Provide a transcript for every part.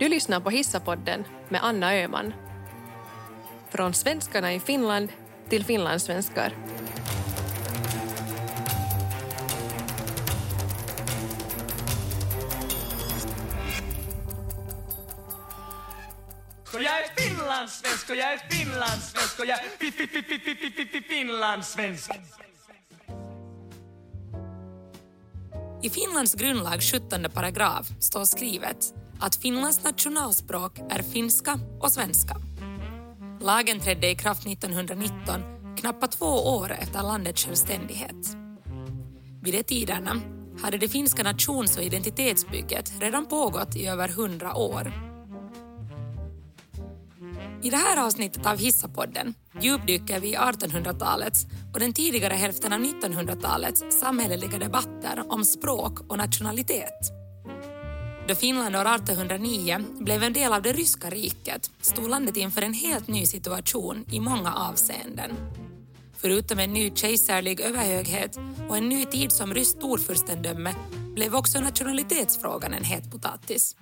Du lyssnar på Hissapodden med Anna Öhman. Från svenskarna i Finland till finlandssvenskar. Jag är finlandssvensk och jag är finlandssvensk och jag är finlandssvensk. I Finlands grundlag 17 paragraf står skrivet att Finlands nationalspråk är finska och svenska. Lagen trädde i kraft 1919, knappt två år efter landets självständighet. Vid de tiderna hade det finska nations och identitetsbygget redan pågått i över hundra år. I det här avsnittet av Hissapodden djupdyker vi i 1800-talets och den tidigare hälften av 1900-talets samhälleliga debatter om språk och nationalitet. Då Finland år 1809 blev en del av det ryska riket stod landet inför en helt ny situation i många avseenden. Förutom en ny kejserlig överhöghet och en ny tid som ryskt storfurstendöme blev också nationalitetsfrågan en het potatis.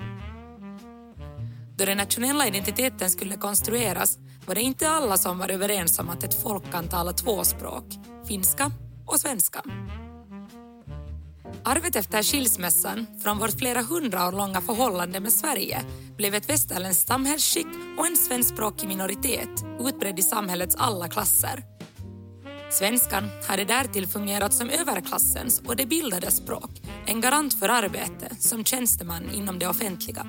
Då den nationella identiteten skulle konstrueras var det inte alla som var överens om att ett folk kan tala två språk, finska och svenska. Arvet efter skilsmässan från vårt flera hundra år långa förhållande med Sverige blev ett västerländskt samhällsskick och en svenskspråkig minoritet utbredd i samhällets alla klasser. Svenskan hade därtill fungerat som överklassens och det bildades språk, en garant för arbete som tjänsteman inom det offentliga.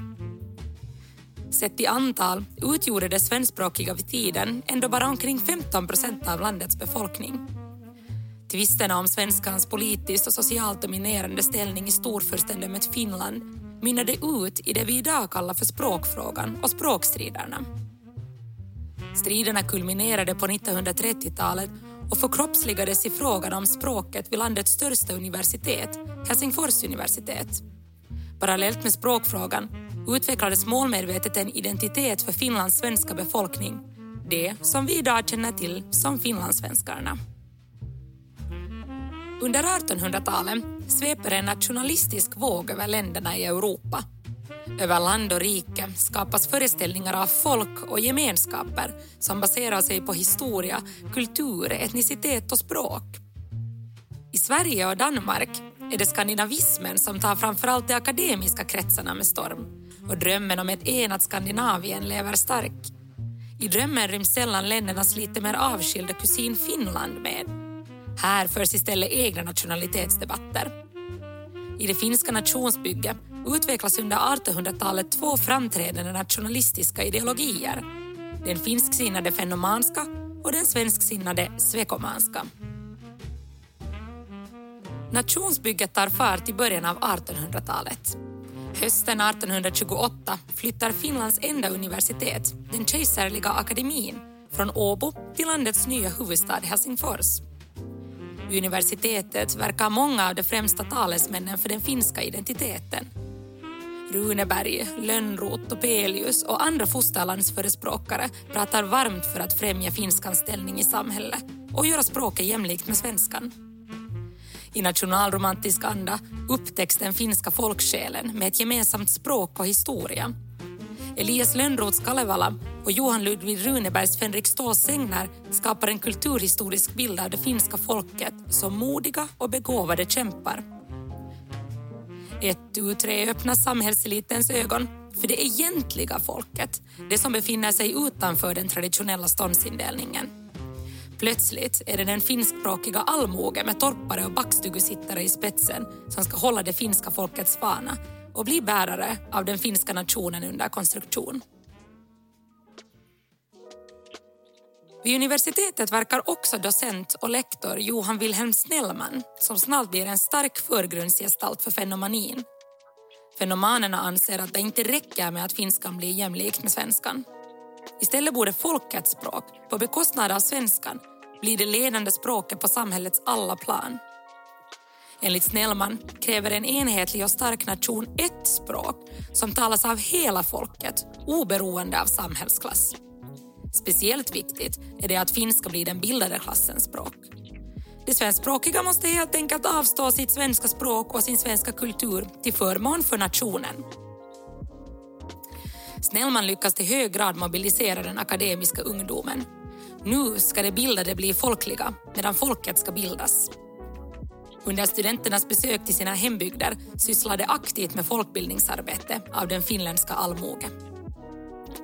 Sett i antal utgjorde det svenskspråkiga vid tiden ändå bara omkring 15 procent av landets befolkning. Tvisterna om svenskans politiskt och socialt dominerande ställning i storfurstendömet Finland mynnade ut i det vi idag kallar för språkfrågan och språkstriderna. Striderna kulminerade på 1930-talet och förkroppsligades i frågan om språket vid landets största universitet, Helsingfors universitet. Parallellt med språkfrågan utvecklades målmedvetet en identitet för Finlands svenska befolkning, det som vi idag känner till som finlandssvenskarna. Under 1800-talet sveper en nationalistisk våg över länderna i Europa. Över land och rike skapas föreställningar av folk och gemenskaper som baserar sig på historia, kultur, etnicitet och språk. I Sverige och Danmark är det skandinavismen som tar framförallt de akademiska kretsarna med storm och drömmen om ett enat Skandinavien lever stark. I drömmen ryms sällan ländernas lite mer avskilda kusin Finland med. Här förs istället egna nationalitetsdebatter. I det finska nationsbygget utvecklas under 1800-talet två framträdande nationalistiska ideologier. Den finsksinnade fennomanska och den svensksinnade svekomanska. Nationsbygget tar fart i början av 1800-talet. Hösten 1828 flyttar Finlands enda universitet, den kejserliga akademin, från Åbo till landets nya huvudstad Helsingfors. Universitetet verkar många av de främsta talesmännen för den finska identiteten. Runeberg, Lönnroth, Topelius och andra fosterlandsförespråkare pratar varmt för att främja finskans ställning i samhället och göra språket jämlikt med svenskan. I nationalromantisk anda upptäcks den finska folksjälen med ett gemensamt språk och historia. Elias Lönnroths Kalevala och Johan Ludvig Runebergs Fänrik Ståls sägner skapar en kulturhistorisk bild av det finska folket som modiga och begåvade kämpar. Ett uträ öppnar samhällselitens ögon för det egentliga folket, det som befinner sig utanför den traditionella ståndsindelningen. Plötsligt är det den finskspråkiga allmogen med torpare och backstugusittare i spetsen som ska hålla det finska folkets fana och bli bärare av den finska nationen under konstruktion. Vid universitetet verkar också docent och lektor Johan Wilhelm Snellman som snart blir en stark förgrundsgestalt för fenomanin. Fenomanerna anser att det inte räcker med att finskan blir jämlik med svenskan. Istället borde folkets språk, på bekostnad av svenskan, bli det ledande språket på samhällets alla plan. Enligt Snellman kräver en enhetlig och stark nation ett språk som talas av hela folket, oberoende av samhällsklass. Speciellt viktigt är det att finska blir den bildade klassens språk. De svenskspråkiga måste helt enkelt avstå sitt svenska språk och sin svenska kultur till förmån för nationen. Snellman lyckas till hög grad mobilisera den akademiska ungdomen. Nu ska det bildade bli folkliga, medan folket ska bildas. Under studenternas besök till sina hembygder sysslade aktivt med folkbildningsarbete av den finländska allmogen.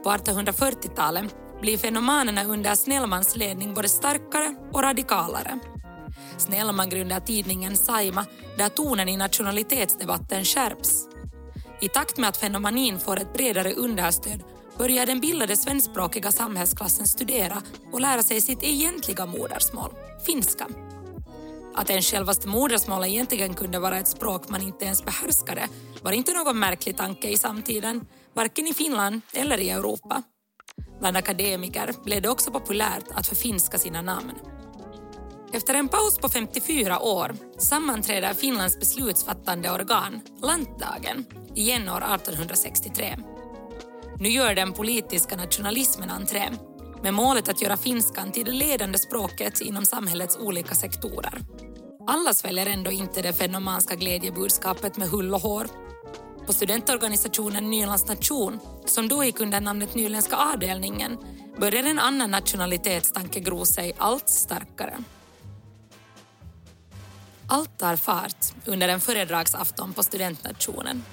På 1840-talet blir fenomenerna under Snellmans ledning både starkare och radikalare. Snellman grundar tidningen Saima där tonen i nationalitetsdebatten skärps. I takt med att fenomenin får ett bredare understöd börjar den bildade svenskspråkiga samhällsklassen studera och lära sig sitt egentliga modersmål, finska. Att ens självaste modersmål egentligen kunde vara ett språk man inte ens behärskade var inte någon märklig tanke i samtiden, varken i Finland eller i Europa. Bland akademiker blev det också populärt att förfinska sina namn. Efter en paus på 54 år sammanträder Finlands beslutsfattande organ, Lantdagen, igen år 1863. Nu gör den politiska nationalismen entré med målet att göra finskan till det ledande språket inom samhällets olika sektorer. Alla sväljer ändå inte det fenomanska glädjebudskapet med hull och hår. På studentorganisationen Nylands nation, som då gick under namnet Nyländska avdelningen, började en annan nationalitetstanke gro sig allt starkare. Allt tar fart under en föredragsafton på studentnationen.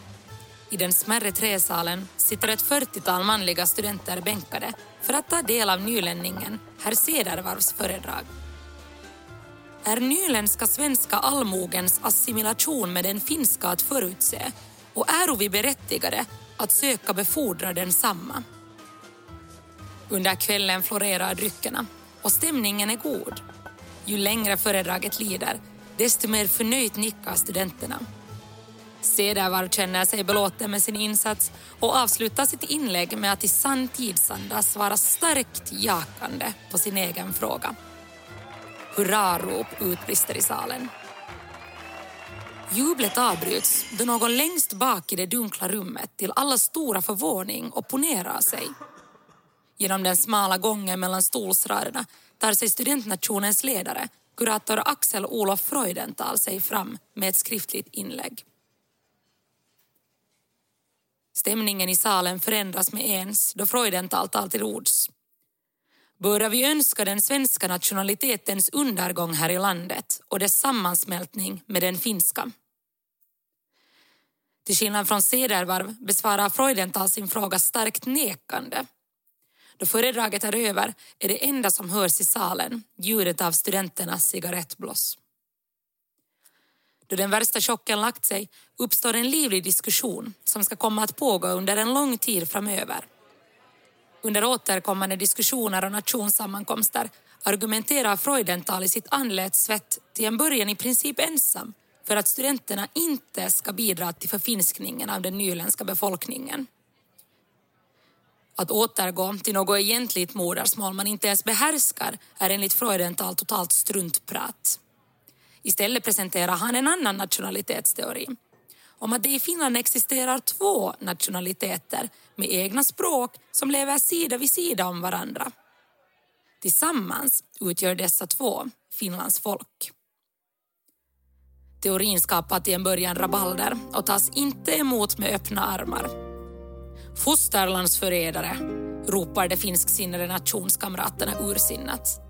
I den smärre träsalen sitter ett 40-tal manliga studenter bänkade för att ta del av nylänningen herr Cedervarvs föredrag. Är nyländska svenska allmogens assimilation med den finska att förutse och är vi berättigade att söka befordra densamma? Under kvällen florerar dryckerna och stämningen är god. Ju längre föredraget lider, desto mer förnöjt nickar studenterna. Cedervarv känner sig belåten med sin insats och avslutar sitt inlägg med att i sann tidsanda svara starkt jakande på sin egen fråga. Hurrarop utbrister i salen. Jublet avbryts då någon längst bak i det dunkla rummet till alla stora förvåning opponerar sig. Genom den smala gången mellan stolsraderna tar sig studentnationens ledare, kurator Axel Olof Freudenthal, sig fram med ett skriftligt inlägg. Stämningen i salen förändras med ens då Freudenthal tar till ords. Börjar vi önska den svenska nationalitetens undergång här i landet och dess sammansmältning med den finska? Till skillnad från Cedervarv besvarar Freudenthal sin fråga starkt nekande. Då föredraget är över är det enda som hörs i salen ljudet av studenternas cigarettblås. Då den värsta chocken lagt sig uppstår en livlig diskussion som ska komma att pågå under en lång tid framöver. Under återkommande diskussioner och nationssammankomster argumenterar Freudenthal i sitt anlets svett till en början i princip ensam för att studenterna inte ska bidra till förfinskningen av den nyländska befolkningen. Att återgå till något egentligt modersmål man inte ens behärskar är enligt Freudenthal totalt struntprat. Istället presenterar han en annan nationalitetsteori om att det i Finland existerar två nationaliteter med egna språk som lever sida vid sida om varandra. Tillsammans utgör dessa två Finlands folk. Teorin skapar till en början rabalder och tas inte emot med öppna armar. Fosterlandsförrädare, ropar de finsksinnade nationskamraterna ursinnat.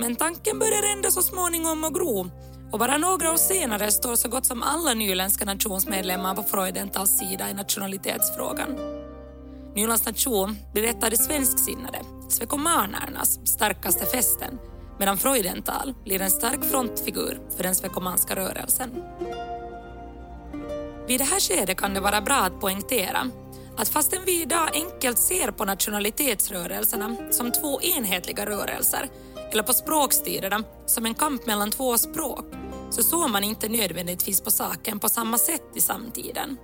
Men tanken börjar ändå så småningom att gro och bara några år senare står så gott som alla nyländska nationsmedlemmar på Freudentals sida i nationalitetsfrågan. Nylands nation blir ett av de svensksinnade, svekomanernas, starkaste fästen medan Freudenthal blir en stark frontfigur för den svekomanska rörelsen. Vid det här skedet kan det vara bra att poängtera att fastän vi idag enkelt ser på nationalitetsrörelserna som två enhetliga rörelser eller på språkstyrda som en kamp mellan två språk så såg man inte nödvändigtvis på saken på samma sätt i samtiden.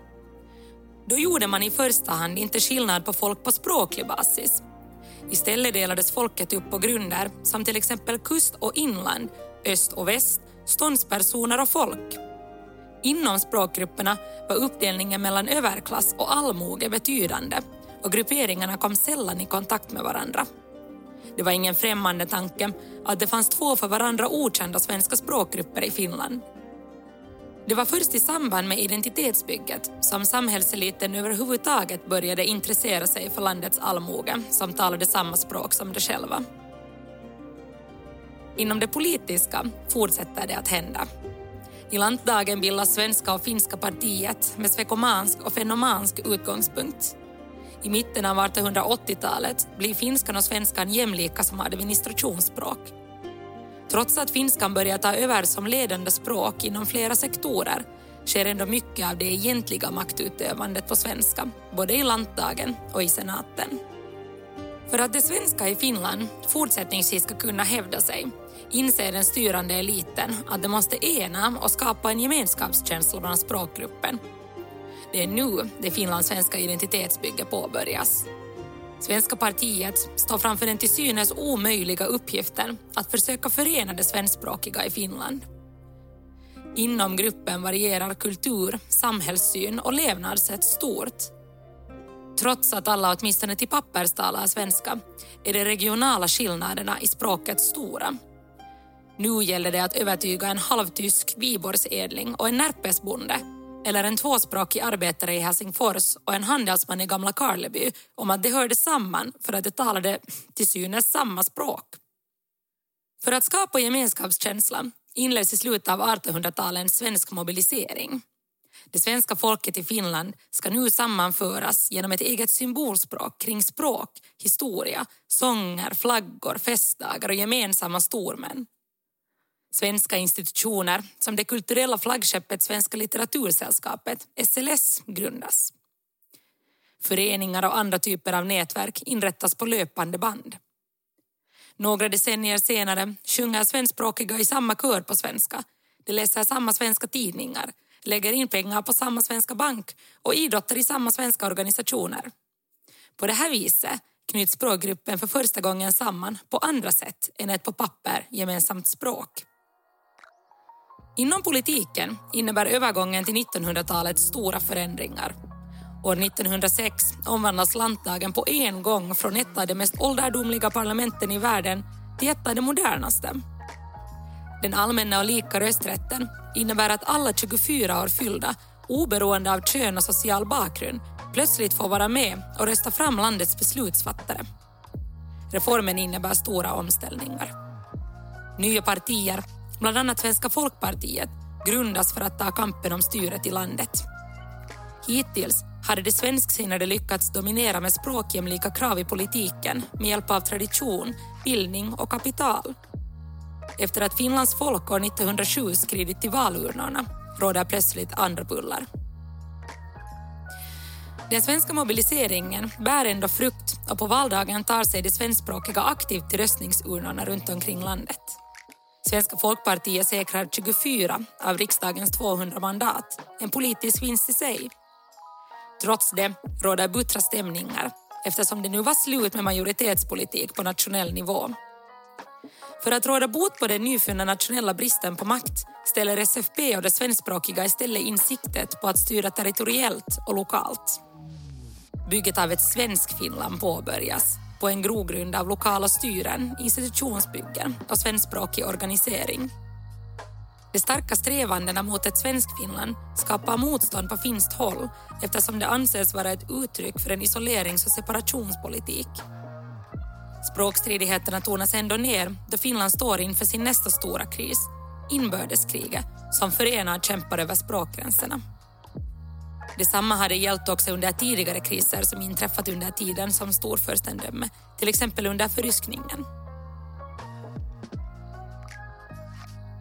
Då gjorde man i första hand inte skillnad på folk på språklig basis. Istället delades folket upp på grunder som till exempel kust och inland, öst och väst, ståndspersoner och folk. Inom språkgrupperna var uppdelningen mellan överklass och allmoge betydande och grupperingarna kom sällan i kontakt med varandra. Det var ingen främmande tanke att det fanns två för varandra okända svenska språkgrupper i Finland. Det var först i samband med identitetsbygget som samhällseliten överhuvudtaget började intressera sig för landets allmoge som talade samma språk som de själva. Inom det politiska fortsätter det att hända. I lantdagen bildas svenska och finska partiet med svekomansk och fenomansk utgångspunkt. I mitten av 1880-talet blir finskan och svenskan jämlika som administrationsspråk. Trots att finskan börjar ta över som ledande språk inom flera sektorer sker ändå mycket av det egentliga maktutövandet på svenska, både i lantdagen och i senaten. För att det svenska i Finland fortsättningsvis ska kunna hävda sig inser den styrande eliten att de måste ena och skapa en gemenskapskänsla bland språkgruppen. Det är nu det finlandssvenska identitetsbygget påbörjas. Svenska partiet står framför den till synes omöjliga uppgiften att försöka förena det svenskspråkiga i Finland. Inom gruppen varierar kultur, samhällssyn och levnadssätt stort. Trots att alla åtminstone till pappers talar svenska är de regionala skillnaderna i språket stora. Nu gäller det att övertyga en halvtysk Viborgsedling och en Närpesbonde eller en tvåspråkig arbetare i Helsingfors och en handelsman i Gamla Karleby om att de hörde samman för att de talade till synes samma språk. För att skapa gemenskapskänsla inleds i slutet av 1800-talet en svensk mobilisering. Det svenska folket i Finland ska nu sammanföras genom ett eget symbolspråk kring språk, historia, sånger, flaggor, festdagar och gemensamma stormän. Svenska institutioner som det kulturella flaggskeppet Svenska litteratursällskapet, SLS, grundas. Föreningar och andra typer av nätverk inrättas på löpande band. Några decennier senare sjunger svenskspråkiga i samma kör på svenska. De läser samma svenska tidningar, lägger in pengar på samma svenska bank och idrottar i samma svenska organisationer. På det här viset knyts språkgruppen för första gången samman på andra sätt än ett på papper gemensamt språk. Inom politiken innebär övergången till 1900-talet stora förändringar. År 1906 omvandlas lantdagen på en gång från ett av de mest ålderdomliga parlamenten i världen till ett av de modernaste. Den allmänna och lika rösträtten innebär att alla 24 år fyllda, oberoende av kön och social bakgrund, plötsligt får vara med och rösta fram landets beslutsfattare. Reformen innebär stora omställningar. Nya partier bland annat Svenska folkpartiet, grundas för att ta kampen om styret i landet. Hittills hade de svensksinnade lyckats dominera med språkjämlika krav i politiken med hjälp av tradition, bildning och kapital. Efter att Finlands folk år 1907 skridit till valurnorna råder plötsligt andra bullar. Den svenska mobiliseringen bär ändå frukt och på valdagen tar sig de svenskspråkiga aktivt till röstningsurnorna runt omkring landet. Svenska folkpartiet säkrar 24 av riksdagens 200 mandat, en politisk vinst i sig. Trots det råder buttra stämningar eftersom det nu var slut med majoritetspolitik på nationell nivå. För att råda bot på den nyfunna nationella bristen på makt ställer SFP och det svenskspråkiga istället in siktet på att styra territoriellt och lokalt. Bygget av ett svensk Finland påbörjas på en grogrund av lokala styren, institutionsbyggen och svenskspråkig organisering. De starka strävandena mot ett Svenskfinland skapar motstånd på finskt håll eftersom det anses vara ett uttryck för en isolerings och separationspolitik. Språkstridigheterna tonas ändå ner då Finland står inför sin nästa stora kris, inbördeskriget, som förenar kämpar över språkgränserna. Detsamma hade gällt också under tidigare kriser som inträffat under tiden som storfurstendöme, till exempel under förryskningen.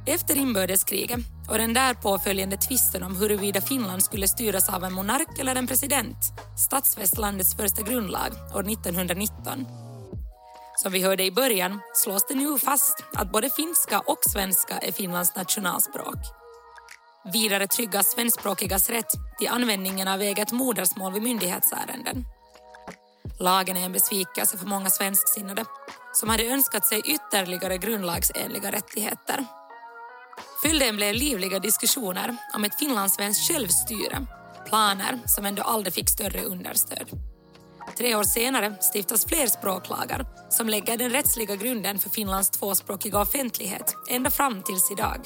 Efter inbördeskriget och den därpå följande tvisten om huruvida Finland skulle styras av en monark eller en president stadsfäst landets första grundlag år 1919. Som vi hörde i början slås det nu fast att både finska och svenska är Finlands nationalspråk. Vidare tryggas svenskspråkigas rätt till användningen av eget modersmål vid myndighetsärenden. Lagen är en besvikelse för många svensksinnade som hade önskat sig ytterligare grundlagsenliga rättigheter. Följden blev livliga diskussioner om ett finlandssvenskt självstyre, planer som ändå aldrig fick större understöd. Tre år senare stiftas fler språklagar som lägger den rättsliga grunden för Finlands tvåspråkiga offentlighet ända fram tills idag.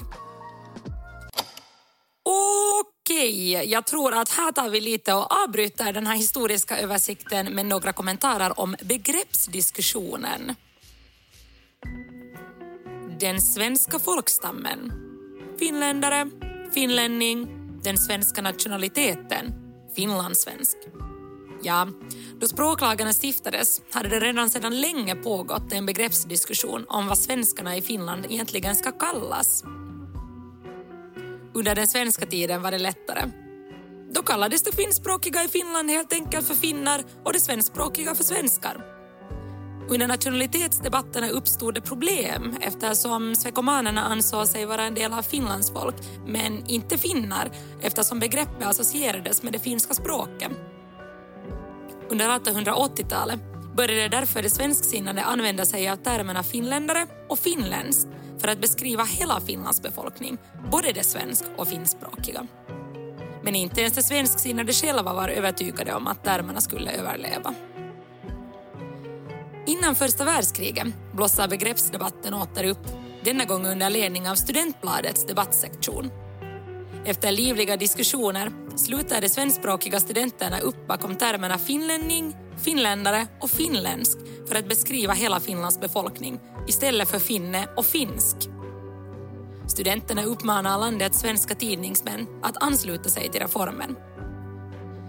Okej, jag tror att här tar vi lite och avbryter den här historiska översikten med några kommentarer om begreppsdiskussionen. Den svenska folkstammen. Finländare, finlänning, den svenska nationaliteten, finlandssvensk. Ja, då språklagarna stiftades hade det redan sedan länge pågått en begreppsdiskussion om vad svenskarna i Finland egentligen ska kallas. Under den svenska tiden var det lättare. Då kallades det finskspråkiga i Finland helt enkelt för finnar och det svenskspråkiga för svenskar. Under nationalitetsdebatterna uppstod det problem eftersom svekomanerna ansåg sig vara en del av Finlands folk men inte finnar eftersom begreppet associerades med det finska språket. Under 1880-talet började därför de svensksinnade använda sig av termerna finländare och finländskt för att beskriva hela Finlands befolkning, både de svensk och finskspråkiga. Men inte ens de svensksinnade själva var övertygade om att termerna skulle överleva. Innan första världskriget blossar begreppsdebatten åter upp, denna gång under ledning av Studentbladets debattsektion. Efter livliga diskussioner slutar de svenskspråkiga studenterna upp bakom termerna finlänning, finländare och finländsk för att beskriva hela Finlands befolkning istället för finne och finsk. Studenterna uppmanar landets svenska tidningsmän att ansluta sig till reformen.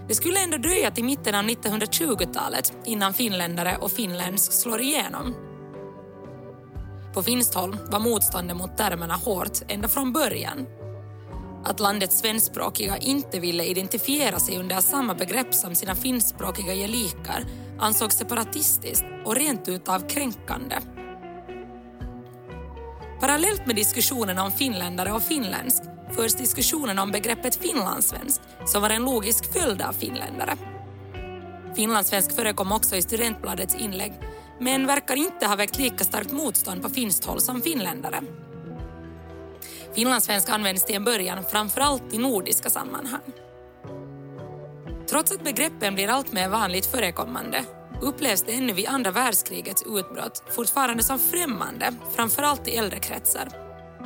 Det skulle ändå dröja till mitten av 1920-talet innan finländare och finländsk slår igenom. På finskt håll var motståndet mot termerna hårt ända från början att landets svenskspråkiga inte ville identifiera sig under samma begrepp som sina finskspråkiga gelikar ansågs separatistiskt och rent utav kränkande. Parallellt med diskussionen om finländare och finländsk förs diskussionen om begreppet finlandssvensk som var en logisk följd av finländare. Finlandssvensk förekom också i Studentbladets inlägg men verkar inte ha väckt lika starkt motstånd på finskt håll som finländare. Finlandssvenska används till en början framförallt i nordiska sammanhang. Trots att begreppen blir allt mer vanligt förekommande upplevs det ännu vid andra världskrigets utbrott fortfarande som främmande, framförallt i äldre kretsar.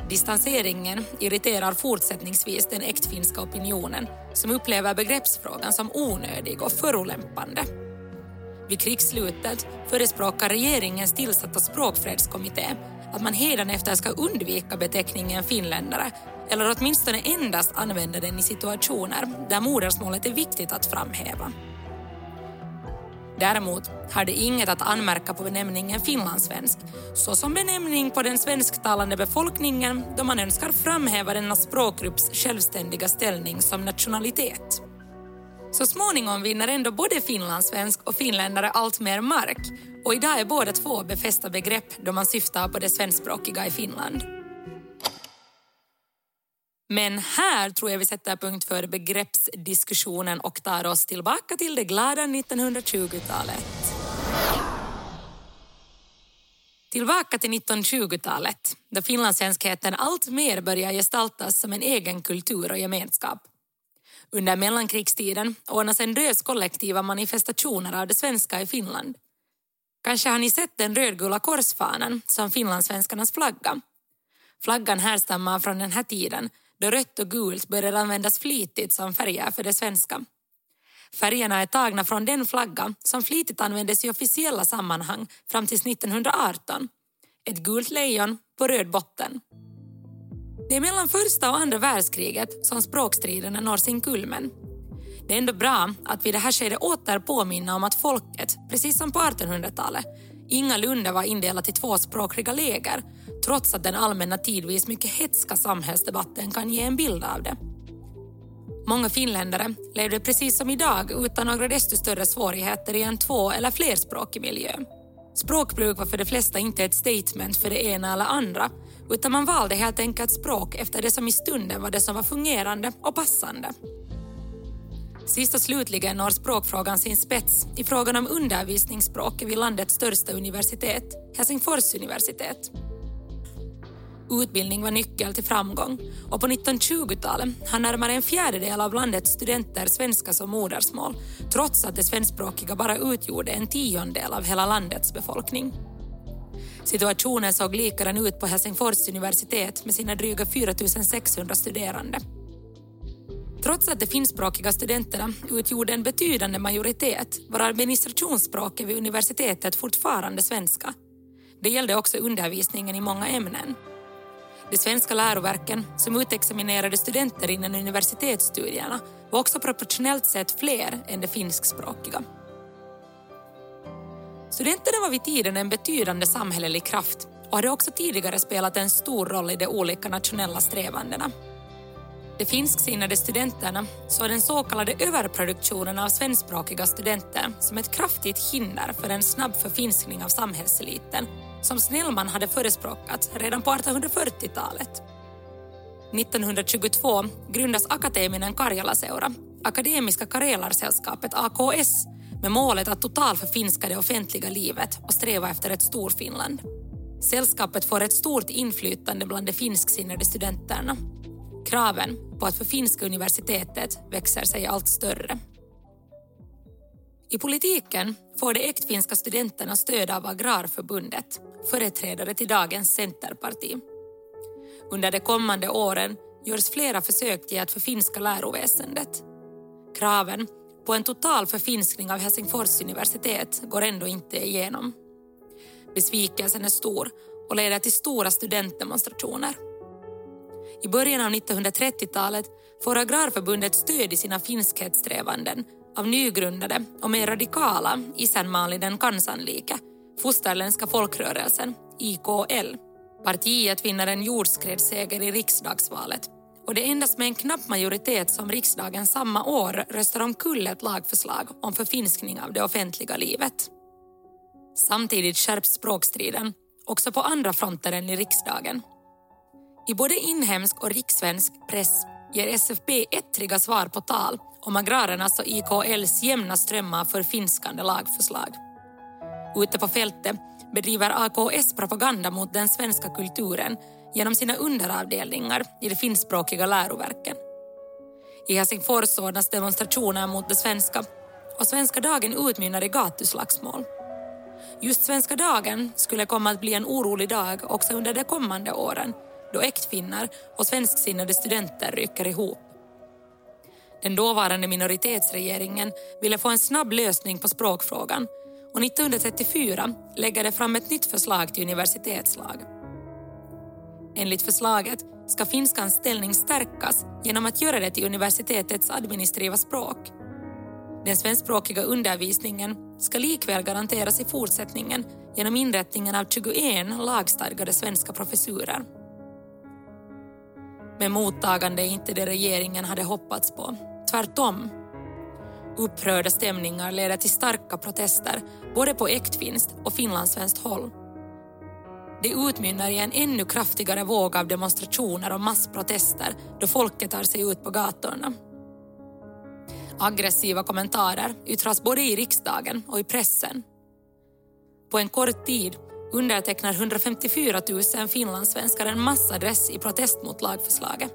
Distanseringen irriterar fortsättningsvis den äktfinska opinionen som upplever begreppsfrågan som onödig och förolämpande. Vid krigsslutet förespråkar regeringens tillsatta språkfredskommitté att man hädanefter ska undvika beteckningen finländare eller åtminstone endast använda den i situationer där modersmålet är viktigt att framhäva. Däremot har det inget att anmärka på benämningen finlandssvensk såsom benämning på den svensktalande befolkningen då man önskar framhäva denna språkgrupps självständiga ställning som nationalitet. Så småningom vinner ändå både finlandssvensk och finländare allt mer mark och idag är båda två befästa begrepp då man syftar på det svenskspråkiga i Finland. Men här tror jag vi sätter punkt för begreppsdiskussionen och tar oss tillbaka till det glada 1920-talet. Tillbaka till 1920-talet, då finlandssvenskheten allt mer börjar gestaltas som en egen kultur och gemenskap. Under mellankrigstiden ordnas en drös kollektiva manifestationer av det svenska i Finland. Kanske har ni sett den rödgula korsfanan som finlandssvenskarnas flagga. Flaggan härstammar från den här tiden då rött och gult började användas flitigt som färger för det svenska. Färgerna är tagna från den flagga som flitigt användes i officiella sammanhang fram till 1918. Ett gult lejon på röd botten. Det är mellan första och andra världskriget som språkstriderna når sin kulmen. Det är ändå bra att vi det här skedet åter påminna om att folket, precis som på 1800-talet, ingalunda var indelat i tvåspråkiga läger trots att den allmänna tidvis mycket hetska samhällsdebatten kan ge en bild av det. Många finländare levde precis som idag utan några desto större svårigheter i en två eller flerspråkig miljö. Språkbruk var för de flesta inte ett statement för det ena eller andra utan man valde helt enkelt språk efter det som i stunden var det som var fungerande och passande. Sist och slutligen når språkfrågan sin spets i frågan om undervisningsspråket vid landets största universitet, Helsingfors universitet. Utbildning var nyckel till framgång och på 1920-talet har närmare en fjärdedel av landets studenter svenska som modersmål trots att det svenskspråkiga bara utgjorde en tiondel av hela landets befolkning. Situationen såg likadan ut på Helsingfors universitet med sina dryga 4 600 studerande. Trots att de finskspråkiga studenterna utgjorde en betydande majoritet var administrationsspråket vid universitetet fortfarande svenska. Det gällde också undervisningen i många ämnen. De svenska läroverken som utexaminerade studenter inom universitetsstudierna var också proportionellt sett fler än de finskspråkiga. Studenterna var vid tiden en betydande samhällelig kraft och hade också tidigare spelat en stor roll i de olika nationella strävandena. De finsksinnade studenterna såg den så kallade överproduktionen av svenskspråkiga studenter som ett kraftigt hinder för en snabb förfinskning av samhällseliten som Snellman hade förespråkat redan på 1840-talet. 1922 grundas Akateminen Karjalaseura, Akademiska Karelarsällskapet AKS, med målet att totalförfinska det offentliga livet och sträva efter ett Storfinland. Sällskapet får ett stort inflytande bland de finsksinnade studenterna. Kraven på att förfinska universitetet växer sig allt större. I politiken får de äktfinska studenterna stöd av Agrarförbundet, företrädare till dagens Centerparti. Under de kommande åren görs flera försök till att förfinska läroväsendet. Kraven på en total förfinskning av Helsingfors universitet går ändå inte igenom. Besvikelsen är stor och leder till stora studentdemonstrationer. I början av 1930-talet får Agrarförbundet stöd i sina finskhetssträvanden av nygrundade och mer radikala Isänmaalinen Kansanlike, fosterländska folkrörelsen, IKL. Partiet vinner en jordskredsseger i riksdagsvalet och det är endast med en knapp majoritet som riksdagen samma år röstar omkull ett lagförslag om förfinskning av det offentliga livet. Samtidigt skärps språkstriden, också på andra fronter än i riksdagen. I både inhemsk och rikssvensk press ger SFP ettriga svar på tal om agrarernas och IKLs jämna strömmar för finskande lagförslag. Ute på fältet bedriver AKS propaganda mot den svenska kulturen genom sina underavdelningar i de finskspråkiga läroverken. I Helsingfors ordnas demonstrationer mot det svenska och Svenska dagen utmynnar i gatuslagsmål. Just Svenska dagen skulle komma att bli en orolig dag också under de kommande åren då äktfinnar och svensksinnade studenter rycker ihop. Den dåvarande minoritetsregeringen ville få en snabb lösning på språkfrågan och 1934 lägger det fram ett nytt förslag till universitetslag. Enligt förslaget ska finskans ställning stärkas genom att göra det till universitetets administrativa språk. Den svenskspråkiga undervisningen ska likväl garanteras i fortsättningen genom inrättningen av 21 lagstadgade svenska professurer. Men mottagande är inte det regeringen hade hoppats på. Tvärtom. Upprörda stämningar leder till starka protester både på äktfinskt och finlandssvenskt håll. Det utmynnar i en ännu kraftigare våg av demonstrationer och massprotester då folket tar sig ut på gatorna. Aggressiva kommentarer yttras både i riksdagen och i pressen. På en kort tid undertecknar 154 000 finlandssvenskar en massadress i protest mot lagförslaget.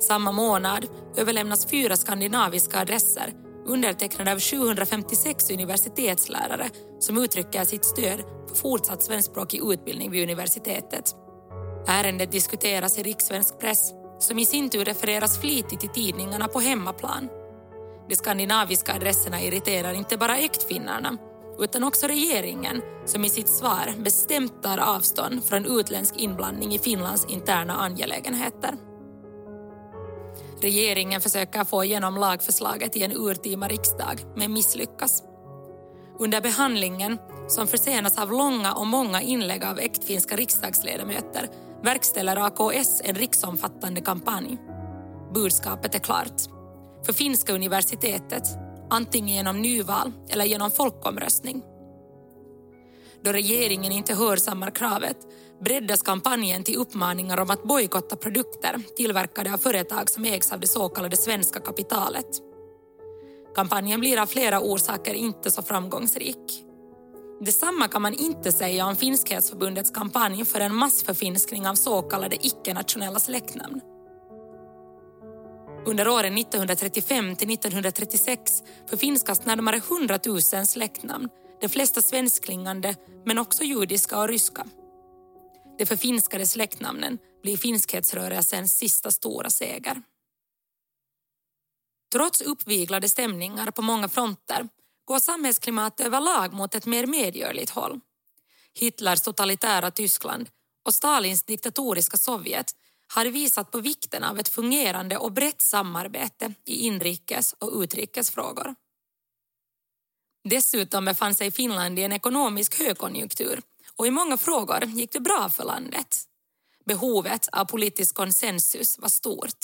Samma månad överlämnas fyra skandinaviska adresser undertecknade av 756 universitetslärare som uttrycker sitt stöd för fortsatt svenskspråkig utbildning vid universitetet. Ärendet diskuteras i rikssvensk press som i sin tur refereras flitigt i tidningarna på hemmaplan. De skandinaviska adresserna irriterar inte bara äktfinnarna utan också regeringen som i sitt svar bestämt tar avstånd från utländsk inblandning i Finlands interna angelägenheter. Regeringen försöker få igenom lagförslaget i en urtima riksdag, men misslyckas. Under behandlingen, som försenas av långa och många inlägg av äktfinska riksdagsledamöter, verkställer AKS en riksomfattande kampanj. Budskapet är klart. För finska universitetet antingen genom nyval eller genom folkomröstning. Då regeringen inte hörsammar kravet breddas kampanjen till uppmaningar om att bojkotta produkter tillverkade av företag som ägs av det så kallade svenska kapitalet. Kampanjen blir av flera orsaker inte så framgångsrik. Detsamma kan man inte säga om Finskhetsförbundets kampanj för en massförfinskning av så kallade icke-nationella släktnamn. Under åren 1935 till 1936 förfinskas närmare 100 000 släktnamn, de flesta svenskklingande men också judiska och ryska. De förfinskade släktnamnen blir finskhetsrörelsens sista stora seger. Trots uppviglade stämningar på många fronter går samhällsklimatet överlag mot ett mer medgörligt håll. Hitlers totalitära Tyskland och Stalins diktatoriska Sovjet har visat på vikten av ett fungerande och brett samarbete i inrikes och utrikesfrågor. Dessutom befann sig Finland i en ekonomisk högkonjunktur och i många frågor gick det bra för landet. Behovet av politisk konsensus var stort.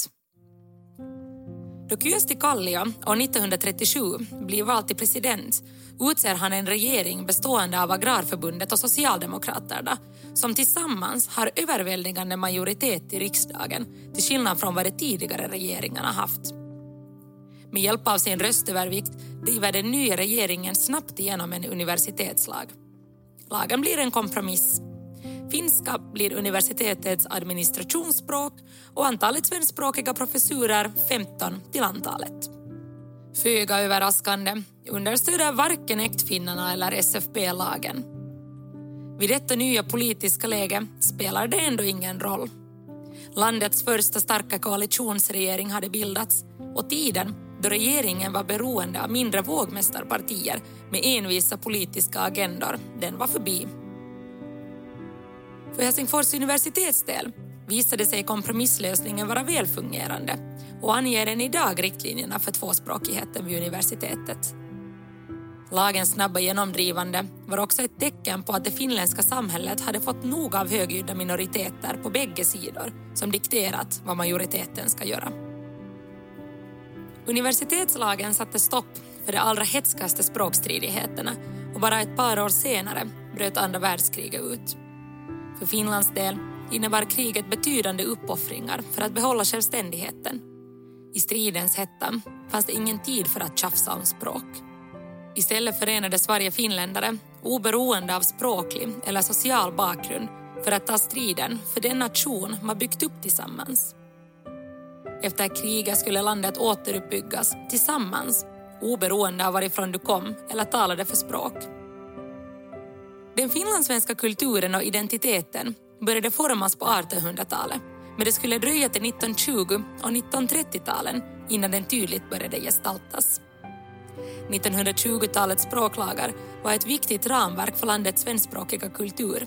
Då Kyösti Kallio år 1937 blir vald till president utser han en regering bestående av Agrarförbundet och Socialdemokraterna som tillsammans har överväldigande majoritet i riksdagen till skillnad från vad de tidigare regeringarna haft. Med hjälp av sin röstövervikt driver den nya regeringen snabbt igenom en universitetslag. Lagen blir en kompromiss. Finska blir universitetets administrationsspråk och antalet svenskspråkiga professurer 15 till antalet. Föga överraskande understöder varken äktfinnarna eller SFP lagen. Vid detta nya politiska läge spelar det ändå ingen roll. Landets första starka koalitionsregering hade bildats och tiden då regeringen var beroende av mindre vågmästarpartier med envisa politiska agendor, den var förbi. För Helsingfors universitets del visade sig kompromisslösningen vara välfungerande och anger än idag riktlinjerna för tvåspråkigheten vid universitetet. Lagens snabba genomdrivande var också ett tecken på att det finländska samhället hade fått nog av högljudda minoriteter på bägge sidor som dikterat vad majoriteten ska göra. Universitetslagen satte stopp för de allra hetskaste språkstridigheterna och bara ett par år senare bröt andra världskriget ut. För Finlands del innebar kriget betydande uppoffringar för att behålla självständigheten. I stridens hetta fanns det ingen tid för att tjafsa om språk. Istället förenades varje finländare, oberoende av språklig eller social bakgrund, för att ta striden för den nation man byggt upp tillsammans. Efter kriget skulle landet återuppbyggas tillsammans, oberoende av varifrån du kom eller talade för språk. Den finlandssvenska kulturen och identiteten började formas på 1800-talet men det skulle dröja till 1920 och 1930-talen innan den tydligt började gestaltas. 1920-talets språklagar var ett viktigt ramverk för landets svenskspråkiga kultur.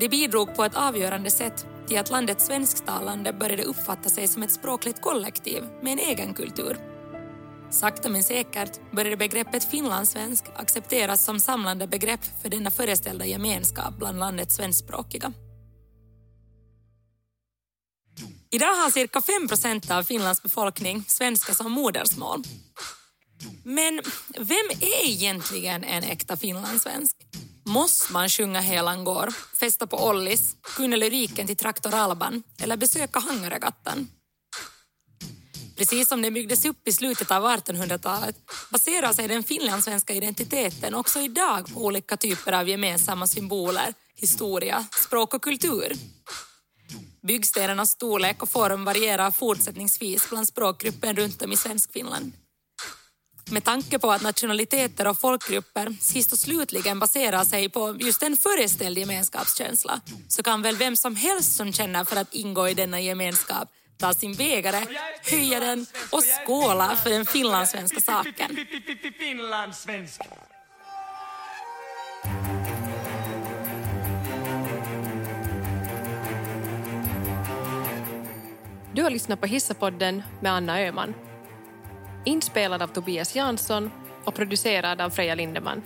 Det bidrog på ett avgörande sätt till att landets svensktalande började uppfatta sig som ett språkligt kollektiv med en egen kultur. Sakta men säkert började begreppet finlandssvensk accepteras som samlande begrepp för denna föreställda gemenskap bland landets svenskspråkiga. Idag har cirka 5 procent av Finlands befolkning svenska som modersmål. Men vem är egentligen en äkta finlandssvensk? Måste man sjunga Helan går, festa på Ollis, kunna lyriken till Traktor Alban eller besöka Hangaregattan? Precis som den byggdes upp i slutet av 1800-talet baserar sig den finlandssvenska identiteten också idag på olika typer av gemensamma symboler, historia, språk och kultur. Byggstenarnas storlek och form varierar fortsättningsvis bland språkgruppen runt om i Svenskfinland. Med tanke på att nationaliteter och folkgrupper sist och slutligen baserar sig på just en föreställd gemenskapskänsla så kan väl vem som helst som känner för att ingå i denna gemenskap ta sin bägare, höja den och skåla för den finlandssvenska saken. Du har lyssnat på Hissapodden med Anna Öhman. Inspelad av Tobias Jansson och producerad av Freja Lindeman.